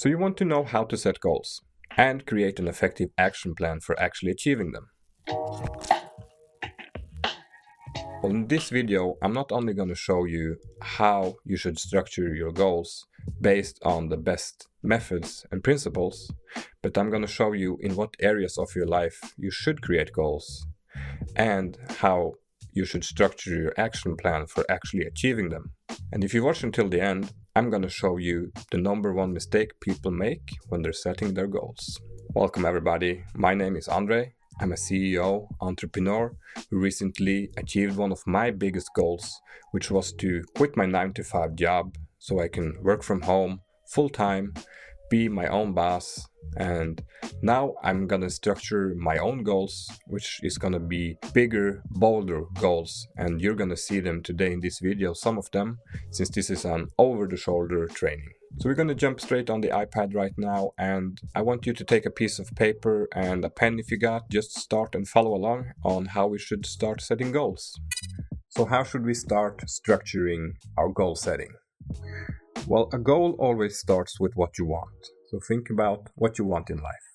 So you want to know how to set goals and create an effective action plan for actually achieving them. Well, in this video, I'm not only going to show you how you should structure your goals based on the best methods and principles, but I'm going to show you in what areas of your life you should create goals and how you should structure your action plan for actually achieving them. And if you watch until the end, I'm going to show you the number one mistake people make when they're setting their goals. Welcome, everybody. My name is Andre. I'm a CEO, entrepreneur who recently achieved one of my biggest goals, which was to quit my 9 to 5 job so I can work from home full time, be my own boss, and now I'm gonna structure my own goals, which is gonna be bigger, bolder goals, and you're gonna see them today in this video, some of them, since this is an over the shoulder training. So we're gonna jump straight on the iPad right now, and I want you to take a piece of paper and a pen if you got, just start and follow along on how we should start setting goals. So, how should we start structuring our goal setting? Well, a goal always starts with what you want. So think about what you want in life.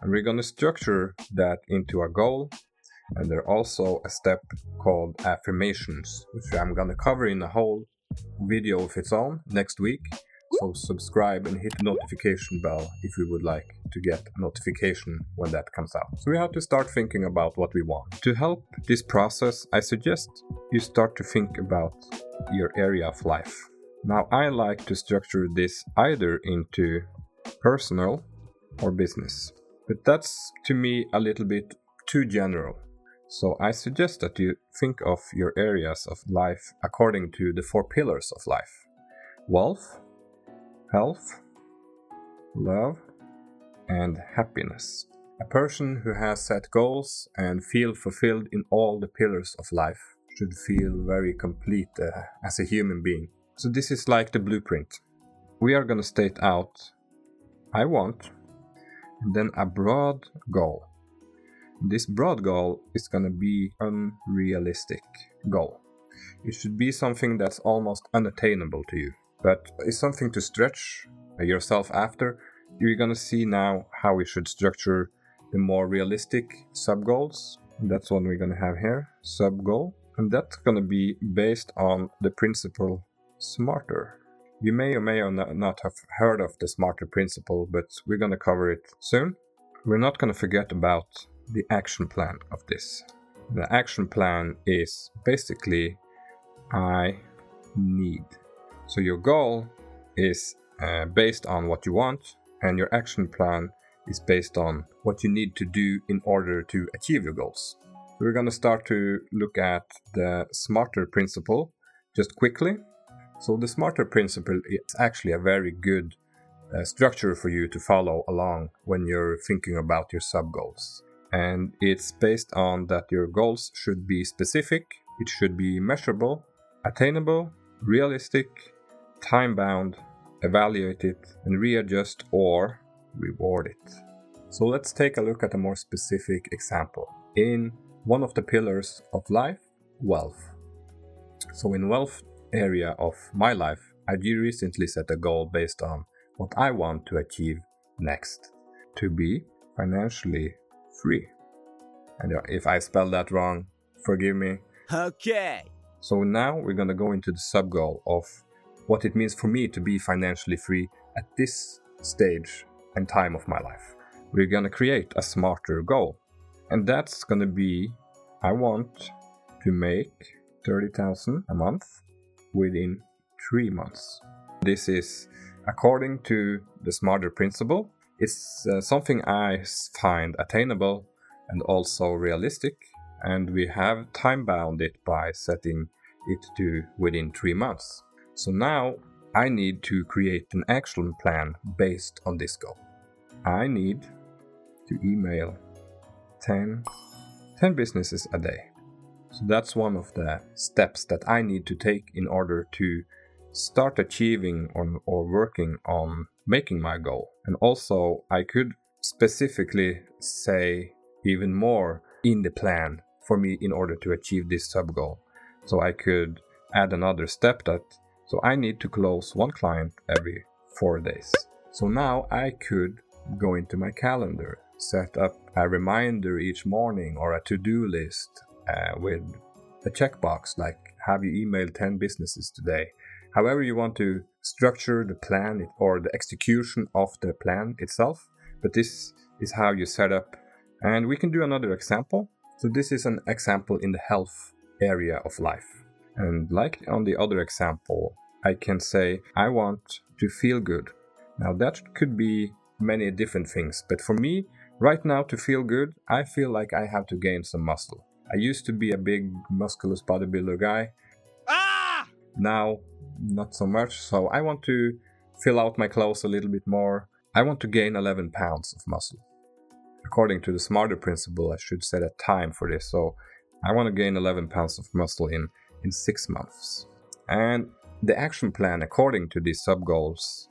And we're going to structure that into a goal. And there's also a step called affirmations, which I'm going to cover in a whole video of its own next week. So subscribe and hit the notification bell if you would like to get a notification when that comes out. So we have to start thinking about what we want. To help this process, I suggest you start to think about your area of life. Now I like to structure this either into personal or business. But that's to me a little bit too general. So I suggest that you think of your areas of life according to the four pillars of life wealth, health, love, and happiness. A person who has set goals and feel fulfilled in all the pillars of life should feel very complete uh, as a human being. So this is like the blueprint. We are going to state out I want, and then a broad goal. This broad goal is gonna be unrealistic goal. It should be something that's almost unattainable to you, but it's something to stretch yourself after. You're gonna see now how we should structure the more realistic sub goals. That's what we're gonna have here, sub goal, and that's gonna be based on the principle smarter. You may or may or not have heard of the smarter principle, but we're going to cover it soon. We're not going to forget about the action plan of this. The action plan is basically I need. So your goal is uh, based on what you want, and your action plan is based on what you need to do in order to achieve your goals. We're going to start to look at the smarter principle just quickly so the smarter principle is actually a very good uh, structure for you to follow along when you're thinking about your sub goals. And it's based on that your goals should be specific, it should be measurable, attainable, realistic, time bound, evaluate it, and readjust or reward it. So let's take a look at a more specific example. In one of the pillars of life, wealth. So in wealth, area of my life, I recently set a goal based on what I want to achieve next to be financially free. And uh, if I spell that wrong, forgive me. Okay. So now we're going to go into the sub goal of what it means for me to be financially free at this stage and time of my life. We're going to create a smarter goal. And that's going to be I want to make 30,000 a month within three months. This is according to the smarter principle. It's uh, something I find attainable and also realistic, and we have time bound it by setting it to within three months. So now I need to create an action plan based on this goal. I need to email 10, 10 businesses a day. So that's one of the steps that I need to take in order to start achieving or, or working on making my goal. And also, I could specifically say even more in the plan for me in order to achieve this sub goal. So I could add another step that so I need to close one client every four days. So now I could go into my calendar, set up a reminder each morning or a to do list uh, with a checkbox like have you emailed 10 businesses today? However, you want to structure the plan or the execution of the plan itself, but this is how you set up. And we can do another example. So, this is an example in the health area of life. And like on the other example, I can say, I want to feel good. Now, that could be many different things, but for me, right now, to feel good, I feel like I have to gain some muscle. I used to be a big, musculous bodybuilder guy. Ah! Now, not so much, so I want to fill out my clothes a little bit more. I want to gain 11 pounds of muscle. According to the smarter principle, I should set a time for this, so I want to gain 11 pounds of muscle in, in six months. And the action plan, according to these sub goals,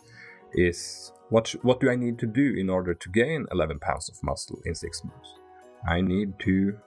is what, sh- what do I need to do in order to gain 11 pounds of muscle in six months? I need to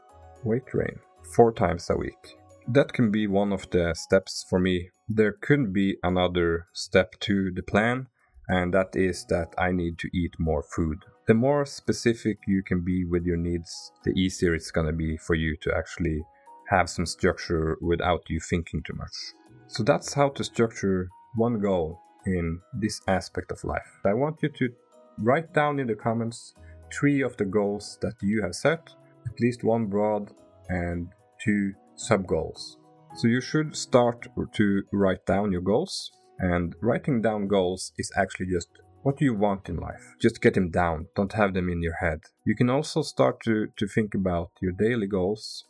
weight train four times a week. That can be one of the steps for me. There could be another step to the plan, and that is that I need to eat more food. The more specific you can be with your needs, the easier it's gonna be for you to actually have some structure without you thinking too much. So that's how to structure one goal in this aspect of life. I want you to write down in the comments three of the goals that you have set, at least one broad and two sub goals. So you should start to write down your goals. And writing down goals is actually just what do you want in life? Just get them down, don't have them in your head. You can also start to, to think about your daily goals.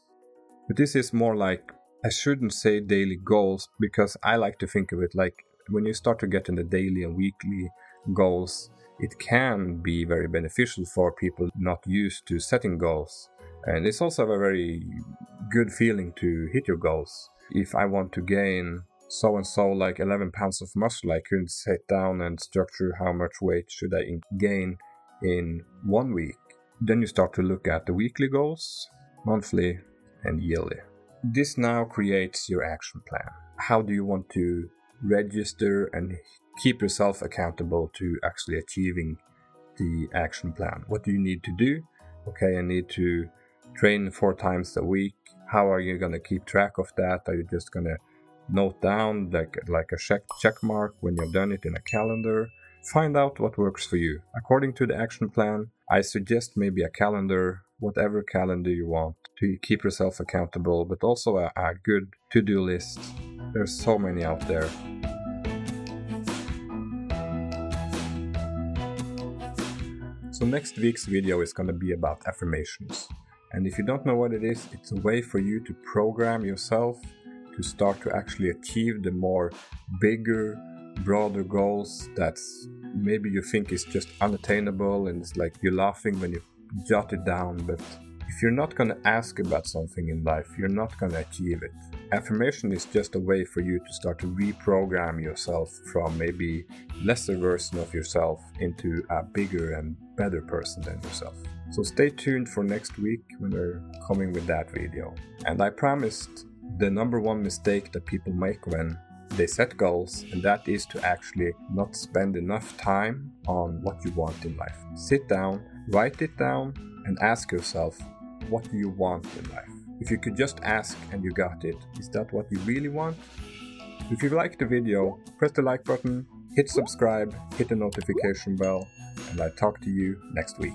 But this is more like, I shouldn't say daily goals because I like to think of it like when you start to get in the daily and weekly goals, it can be very beneficial for people not used to setting goals. And it's also a very good feeling to hit your goals. If I want to gain so and so like 11 pounds of muscle, I could sit down and structure how much weight should I gain in one week. Then you start to look at the weekly goals, monthly, and yearly. This now creates your action plan. How do you want to register and keep yourself accountable to actually achieving the action plan? What do you need to do? Okay, I need to train four times a week. How are you going to keep track of that? Are you just going to note down like like a check check mark when you've done it in a calendar? Find out what works for you. According to the action plan, I suggest maybe a calendar, whatever calendar you want, to keep yourself accountable, but also a, a good to-do list. There's so many out there. So next week's video is going to be about affirmations. And if you don't know what it is, it's a way for you to program yourself to start to actually achieve the more bigger, broader goals that maybe you think is just unattainable and it's like you're laughing when you jot it down, but if you're not going to ask about something in life, you're not going to achieve it. Affirmation is just a way for you to start to reprogram yourself from maybe lesser version of yourself into a bigger and better person than yourself. So stay tuned for next week when we're coming with that video. And I promised the number one mistake that people make when they set goals, and that is to actually not spend enough time on what you want in life. Sit down, write it down, and ask yourself, what do you want in life? If you could just ask and you got it, is that what you really want? If you liked the video, press the like button, hit subscribe, hit the notification bell, and I talk to you next week.